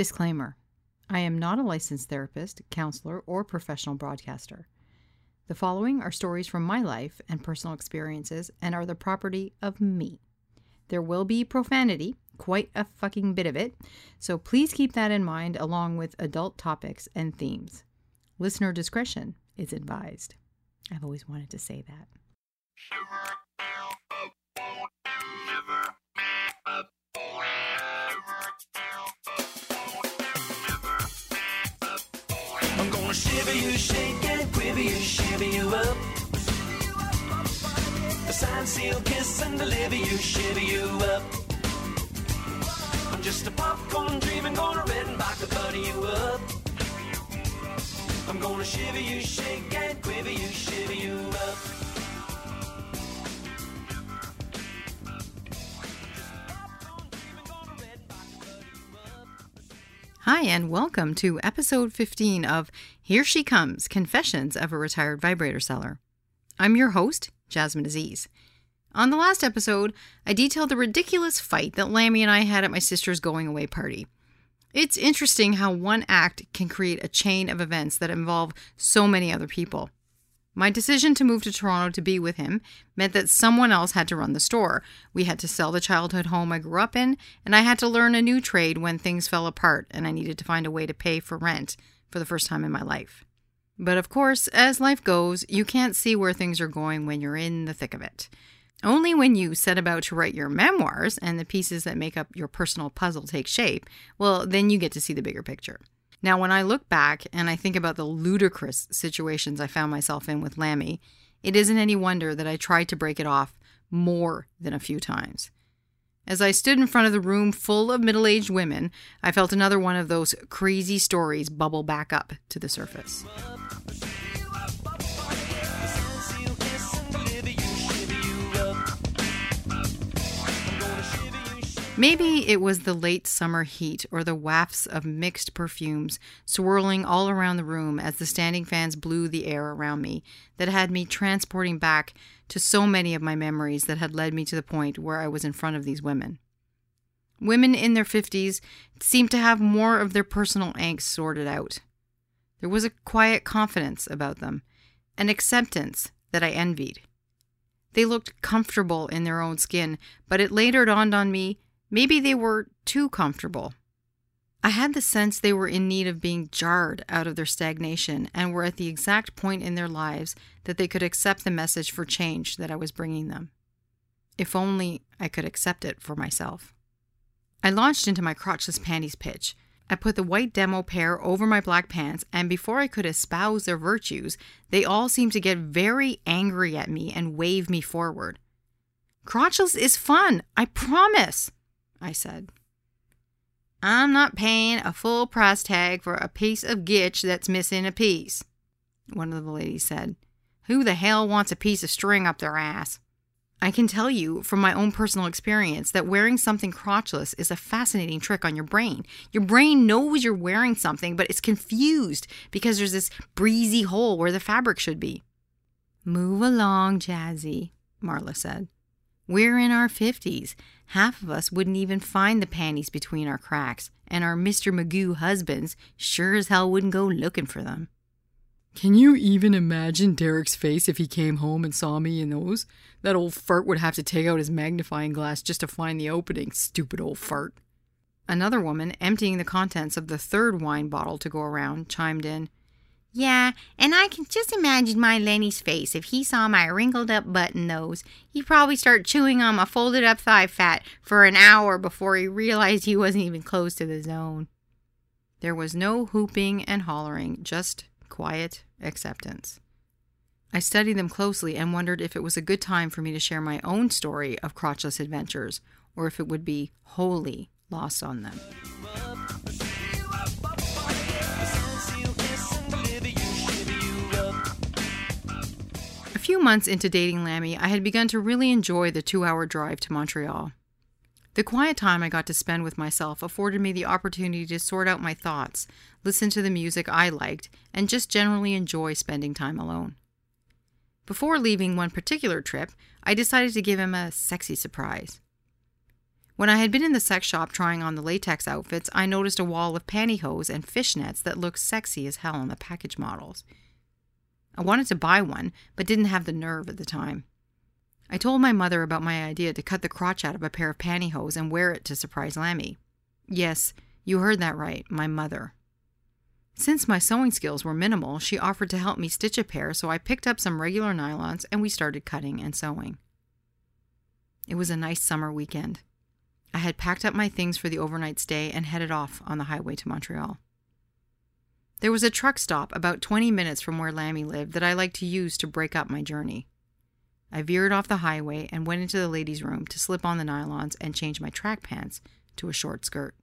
Disclaimer I am not a licensed therapist, counselor, or professional broadcaster. The following are stories from my life and personal experiences and are the property of me. There will be profanity, quite a fucking bit of it, so please keep that in mind along with adult topics and themes. Listener discretion is advised. I've always wanted to say that. I'm gonna shiver you, shake and quiver you, shiver you up. A sign, seal, kiss and deliver you, shiver you up. I'm just a popcorn dreaming, gonna red and back to butter you up. I'm gonna shiver you, shake and quiver you, shiver you up. Hi, and welcome to episode 15 of Here She Comes Confessions of a Retired Vibrator Seller. I'm your host, Jasmine Aziz. On the last episode, I detailed the ridiculous fight that Lammy and I had at my sister's going away party. It's interesting how one act can create a chain of events that involve so many other people. My decision to move to Toronto to be with him meant that someone else had to run the store. We had to sell the childhood home I grew up in, and I had to learn a new trade when things fell apart and I needed to find a way to pay for rent for the first time in my life. But of course, as life goes, you can't see where things are going when you're in the thick of it. Only when you set about to write your memoirs and the pieces that make up your personal puzzle take shape, well, then you get to see the bigger picture. Now, when I look back and I think about the ludicrous situations I found myself in with Lammy, it isn't any wonder that I tried to break it off more than a few times. As I stood in front of the room full of middle aged women, I felt another one of those crazy stories bubble back up to the surface. Maybe it was the late summer heat or the wafts of mixed perfumes swirling all around the room as the standing fans blew the air around me that had me transporting back to so many of my memories that had led me to the point where I was in front of these women. Women in their 50s seemed to have more of their personal angst sorted out. There was a quiet confidence about them, an acceptance that I envied. They looked comfortable in their own skin, but it later dawned on me maybe they were too comfortable. I had the sense they were in need of being jarred out of their stagnation and were at the exact point in their lives that they could accept the message for change that I was bringing them. If only I could accept it for myself. I launched into my crotchless panties pitch. I put the white demo pair over my black pants, and before I could espouse their virtues, they all seemed to get very angry at me and wave me forward. Crotchless is fun, I promise, I said. I'm not paying a full price tag for a piece of gitch that's missing a piece, one of the ladies said. Who the hell wants a piece of string up their ass? I can tell you from my own personal experience that wearing something crotchless is a fascinating trick on your brain. Your brain knows you're wearing something, but it's confused because there's this breezy hole where the fabric should be. Move along, Jazzy, Marla said. We're in our 50s. Half of us wouldn't even find the panties between our cracks, and our Mr. Magoo husbands sure as hell wouldn't go looking for them. Can you even imagine Derek's face if he came home and saw me in those? That old fart would have to take out his magnifying glass just to find the opening, stupid old fart. Another woman, emptying the contents of the third wine bottle to go around, chimed in. Yeah, and I can just imagine my Lenny's face if he saw my wrinkled up button nose. He'd probably start chewing on my folded up thigh fat for an hour before he realized he wasn't even close to the zone. There was no whooping and hollering, just quiet acceptance. I studied them closely and wondered if it was a good time for me to share my own story of crotchless adventures, or if it would be wholly lost on them. Few months into dating Lammy, I had begun to really enjoy the two hour drive to Montreal. The quiet time I got to spend with myself afforded me the opportunity to sort out my thoughts, listen to the music I liked, and just generally enjoy spending time alone. Before leaving one particular trip, I decided to give him a sexy surprise. When I had been in the sex shop trying on the latex outfits, I noticed a wall of pantyhose and fishnets that looked sexy as hell on the package models. I wanted to buy one, but didn't have the nerve at the time. I told my mother about my idea to cut the crotch out of a pair of pantyhose and wear it to surprise Lammy. Yes, you heard that right, my mother. Since my sewing skills were minimal, she offered to help me stitch a pair, so I picked up some regular nylons and we started cutting and sewing. It was a nice summer weekend. I had packed up my things for the overnight stay and headed off on the highway to Montreal. There was a truck stop about 20 minutes from where Lammy lived that I liked to use to break up my journey. I veered off the highway and went into the ladies' room to slip on the nylons and change my track pants to a short skirt.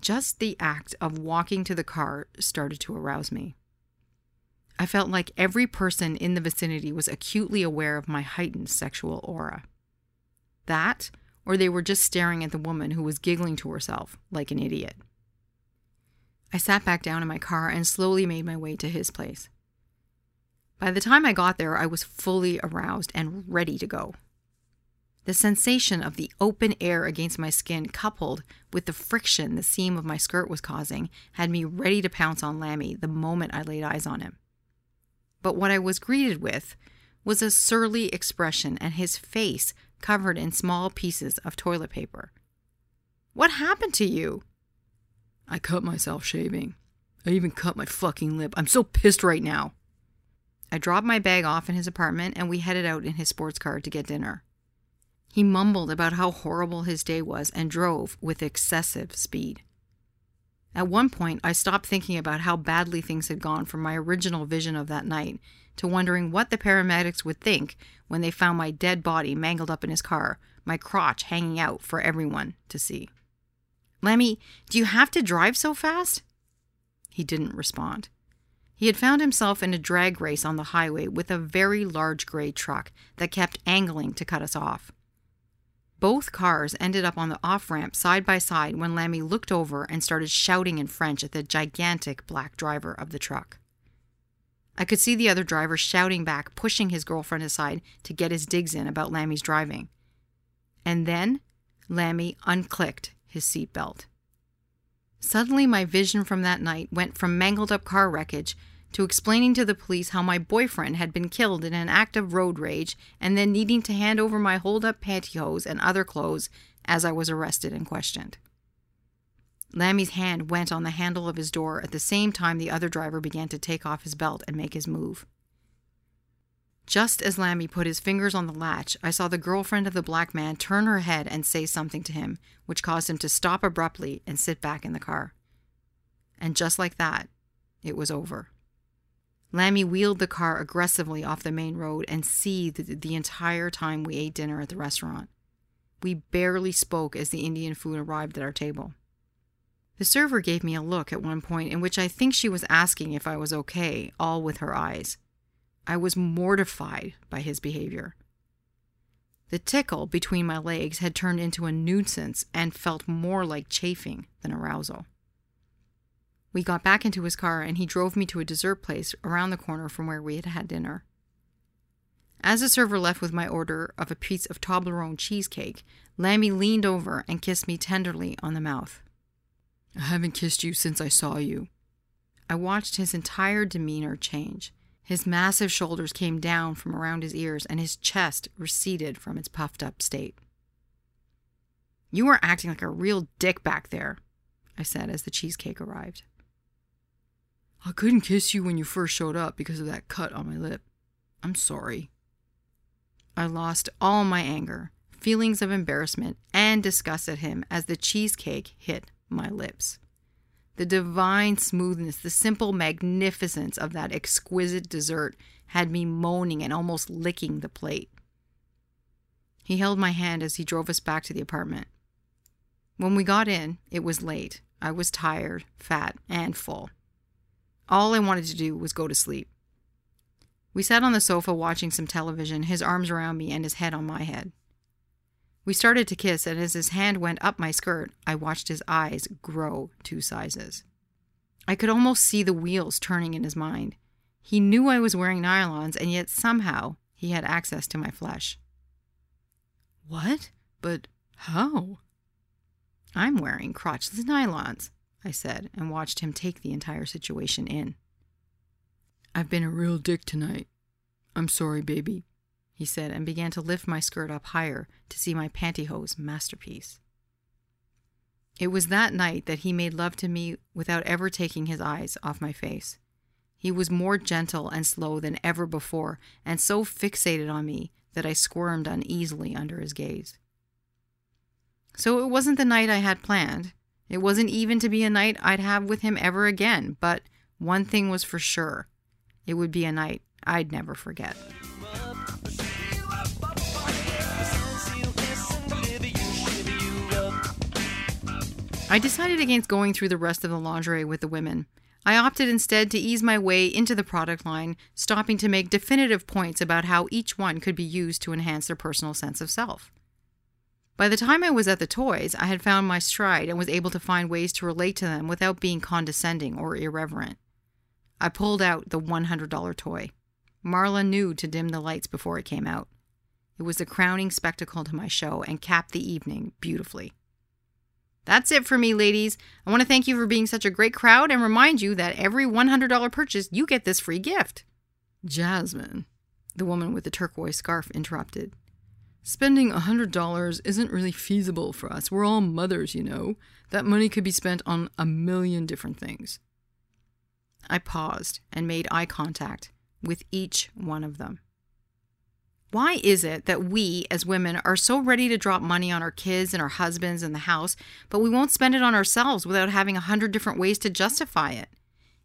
Just the act of walking to the car started to arouse me. I felt like every person in the vicinity was acutely aware of my heightened sexual aura. That, or they were just staring at the woman who was giggling to herself like an idiot. I sat back down in my car and slowly made my way to his place. By the time I got there, I was fully aroused and ready to go. The sensation of the open air against my skin, coupled with the friction the seam of my skirt was causing, had me ready to pounce on Lammy the moment I laid eyes on him. But what I was greeted with was a surly expression and his face covered in small pieces of toilet paper. What happened to you? I cut myself shaving. I even cut my fucking lip. I'm so pissed right now. I dropped my bag off in his apartment and we headed out in his sports car to get dinner. He mumbled about how horrible his day was and drove with excessive speed. At one point, I stopped thinking about how badly things had gone from my original vision of that night to wondering what the paramedics would think when they found my dead body mangled up in his car, my crotch hanging out for everyone to see. Lemmy, do you have to drive so fast? He didn't respond. He had found himself in a drag race on the highway with a very large gray truck that kept angling to cut us off. Both cars ended up on the off ramp side by side when Lammy looked over and started shouting in French at the gigantic black driver of the truck. I could see the other driver shouting back, pushing his girlfriend aside to get his digs in about Lammy's driving. And then Lammy unclicked his seatbelt. Suddenly, my vision from that night went from mangled up car wreckage to explaining to the police how my boyfriend had been killed in an act of road rage and then needing to hand over my hold up pantyhose and other clothes as I was arrested and questioned. Lammy's hand went on the handle of his door at the same time the other driver began to take off his belt and make his move. Just as Lammy put his fingers on the latch, I saw the girlfriend of the black man turn her head and say something to him, which caused him to stop abruptly and sit back in the car. And just like that, it was over. Lammy wheeled the car aggressively off the main road and seethed the entire time we ate dinner at the restaurant. We barely spoke as the Indian food arrived at our table. The server gave me a look at one point in which I think she was asking if I was okay, all with her eyes. I was mortified by his behavior. The tickle between my legs had turned into a nuisance and felt more like chafing than arousal. We got back into his car and he drove me to a dessert place around the corner from where we had had dinner. As the server left with my order of a piece of Toblerone cheesecake, Lammy leaned over and kissed me tenderly on the mouth. I haven't kissed you since I saw you. I watched his entire demeanor change. His massive shoulders came down from around his ears, and his chest receded from its puffed up state. You were acting like a real dick back there, I said as the cheesecake arrived. I couldn't kiss you when you first showed up because of that cut on my lip. I'm sorry. I lost all my anger, feelings of embarrassment, and disgust at him as the cheesecake hit my lips. The divine smoothness, the simple magnificence of that exquisite dessert had me moaning and almost licking the plate. He held my hand as he drove us back to the apartment. When we got in, it was late. I was tired, fat, and full. All I wanted to do was go to sleep. We sat on the sofa watching some television, his arms around me and his head on my head. We started to kiss, and as his hand went up my skirt, I watched his eyes grow two sizes. I could almost see the wheels turning in his mind. He knew I was wearing nylons, and yet somehow he had access to my flesh. What? But How? I'm wearing crotchless nylons, I said, and watched him take the entire situation in. I've been a real dick tonight. I'm sorry, baby, he said, and began to lift my skirt up higher to see my pantyhose masterpiece. It was that night that he made love to me without ever taking his eyes off my face. He was more gentle and slow than ever before, and so fixated on me that I squirmed uneasily under his gaze. So it wasn't the night I had planned. It wasn't even to be a night I'd have with him ever again, but one thing was for sure it would be a night I'd never forget. I decided against going through the rest of the lingerie with the women. I opted instead to ease my way into the product line, stopping to make definitive points about how each one could be used to enhance their personal sense of self. By the time I was at the toys, I had found my stride and was able to find ways to relate to them without being condescending or irreverent. I pulled out the $100 toy. Marla knew to dim the lights before it came out. It was the crowning spectacle to my show and capped the evening beautifully. That's it for me, ladies. I want to thank you for being such a great crowd and remind you that every $100 purchase, you get this free gift. Jasmine, the woman with the turquoise scarf interrupted. Spending a $100 isn't really feasible for us. We're all mothers, you know. That money could be spent on a million different things. I paused and made eye contact with each one of them. Why is it that we as women are so ready to drop money on our kids and our husbands and the house, but we won't spend it on ourselves without having a hundred different ways to justify it?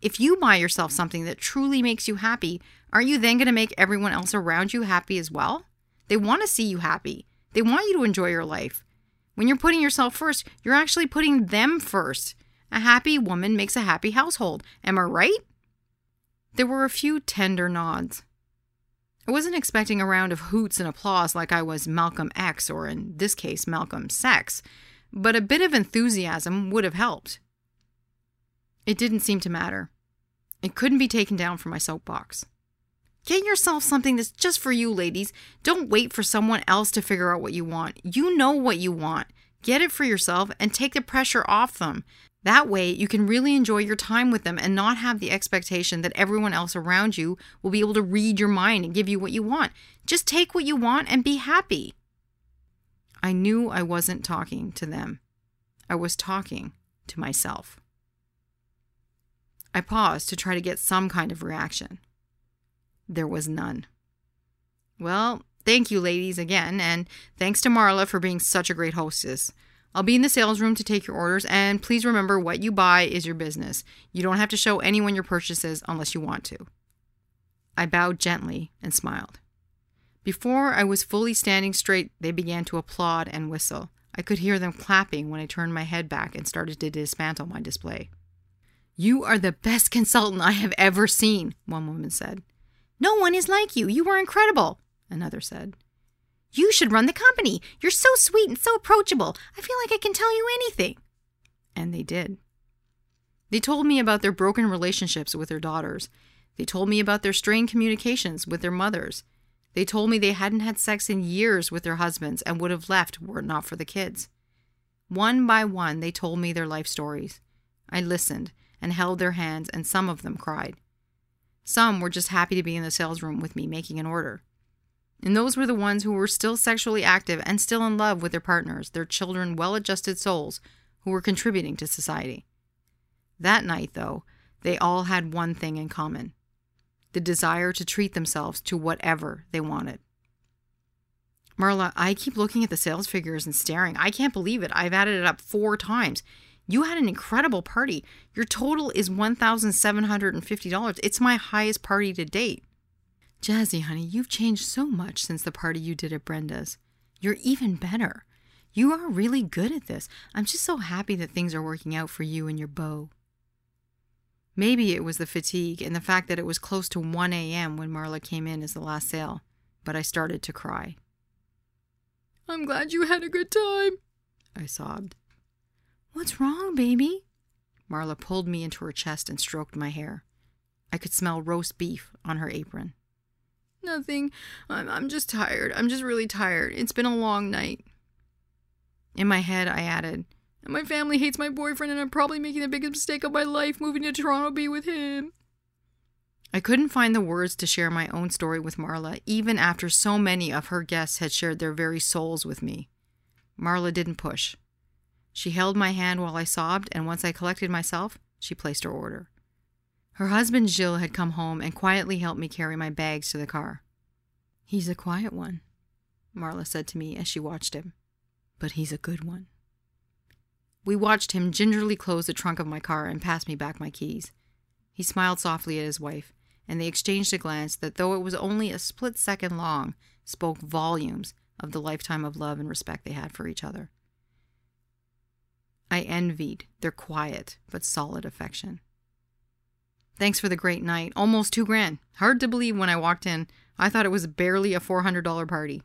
If you buy yourself something that truly makes you happy, aren't you then going to make everyone else around you happy as well? They want to see you happy. They want you to enjoy your life. When you're putting yourself first, you're actually putting them first. A happy woman makes a happy household. Am I right? There were a few tender nods. I wasn't expecting a round of hoots and applause like I was Malcolm X, or in this case, Malcolm Sex, but a bit of enthusiasm would have helped. It didn't seem to matter. It couldn't be taken down from my soapbox. Get yourself something that's just for you, ladies. Don't wait for someone else to figure out what you want. You know what you want. Get it for yourself and take the pressure off them. That way, you can really enjoy your time with them and not have the expectation that everyone else around you will be able to read your mind and give you what you want. Just take what you want and be happy. I knew I wasn't talking to them, I was talking to myself. I paused to try to get some kind of reaction. There was none. Well, thank you, ladies, again, and thanks to Marla for being such a great hostess. I'll be in the sales room to take your orders, and please remember what you buy is your business. You don't have to show anyone your purchases unless you want to. I bowed gently and smiled. Before I was fully standing straight, they began to applaud and whistle. I could hear them clapping when I turned my head back and started to dismantle my display. You are the best consultant I have ever seen, one woman said. No one is like you. You are incredible, another said. You should run the company. You're so sweet and so approachable. I feel like I can tell you anything. And they did. They told me about their broken relationships with their daughters. They told me about their strained communications with their mothers. They told me they hadn't had sex in years with their husbands and would have left were it not for the kids. One by one, they told me their life stories. I listened and held their hands, and some of them cried. Some were just happy to be in the sales room with me making an order. And those were the ones who were still sexually active and still in love with their partners, their children, well adjusted souls who were contributing to society. That night, though, they all had one thing in common the desire to treat themselves to whatever they wanted. Marla, I keep looking at the sales figures and staring. I can't believe it. I've added it up four times. You had an incredible party. Your total is $1,750. It's my highest party to date. Jazzy, honey, you've changed so much since the party you did at Brenda's. You're even better. You are really good at this. I'm just so happy that things are working out for you and your beau. Maybe it was the fatigue and the fact that it was close to 1 a.m. when Marla came in as the last sale, but I started to cry. I'm glad you had a good time, I sobbed. What's wrong, baby? Marla pulled me into her chest and stroked my hair. I could smell roast beef on her apron. Nothing. I'm, I'm just tired. I'm just really tired. It's been a long night. In my head, I added, and my family hates my boyfriend, and I'm probably making the biggest mistake of my life moving to Toronto to be with him. I couldn't find the words to share my own story with Marla, even after so many of her guests had shared their very souls with me. Marla didn't push. She held my hand while I sobbed, and once I collected myself, she placed her order. Her husband Gilles had come home and quietly helped me carry my bags to the car. He's a quiet one, Marla said to me as she watched him, but he's a good one. We watched him gingerly close the trunk of my car and pass me back my keys. He smiled softly at his wife, and they exchanged a glance that, though it was only a split second long, spoke volumes of the lifetime of love and respect they had for each other. I envied their quiet but solid affection. Thanks for the great night. Almost two grand. Hard to believe when I walked in. I thought it was barely a $400 party.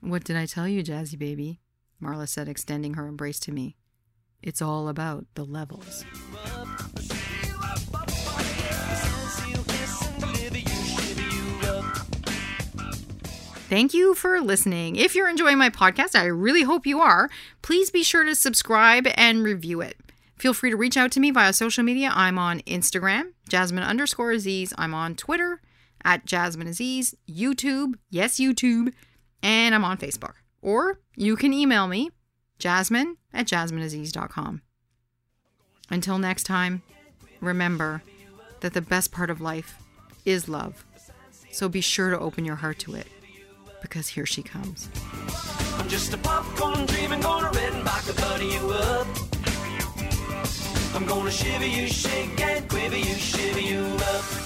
What did I tell you, Jazzy baby? Marla said, extending her embrace to me. It's all about the levels. Thank you for listening. If you're enjoying my podcast, I really hope you are. Please be sure to subscribe and review it. Feel free to reach out to me via social media. I'm on Instagram, Jasmine underscore Aziz. I'm on Twitter at Jasmine Aziz, YouTube, yes, YouTube, and I'm on Facebook. Or you can email me, jasmine at jasmineaziz.com. Until next time, remember that the best part of life is love. So be sure to open your heart to it because here she comes. I'm gonna shiver you, shake and quiver you, shiver you up.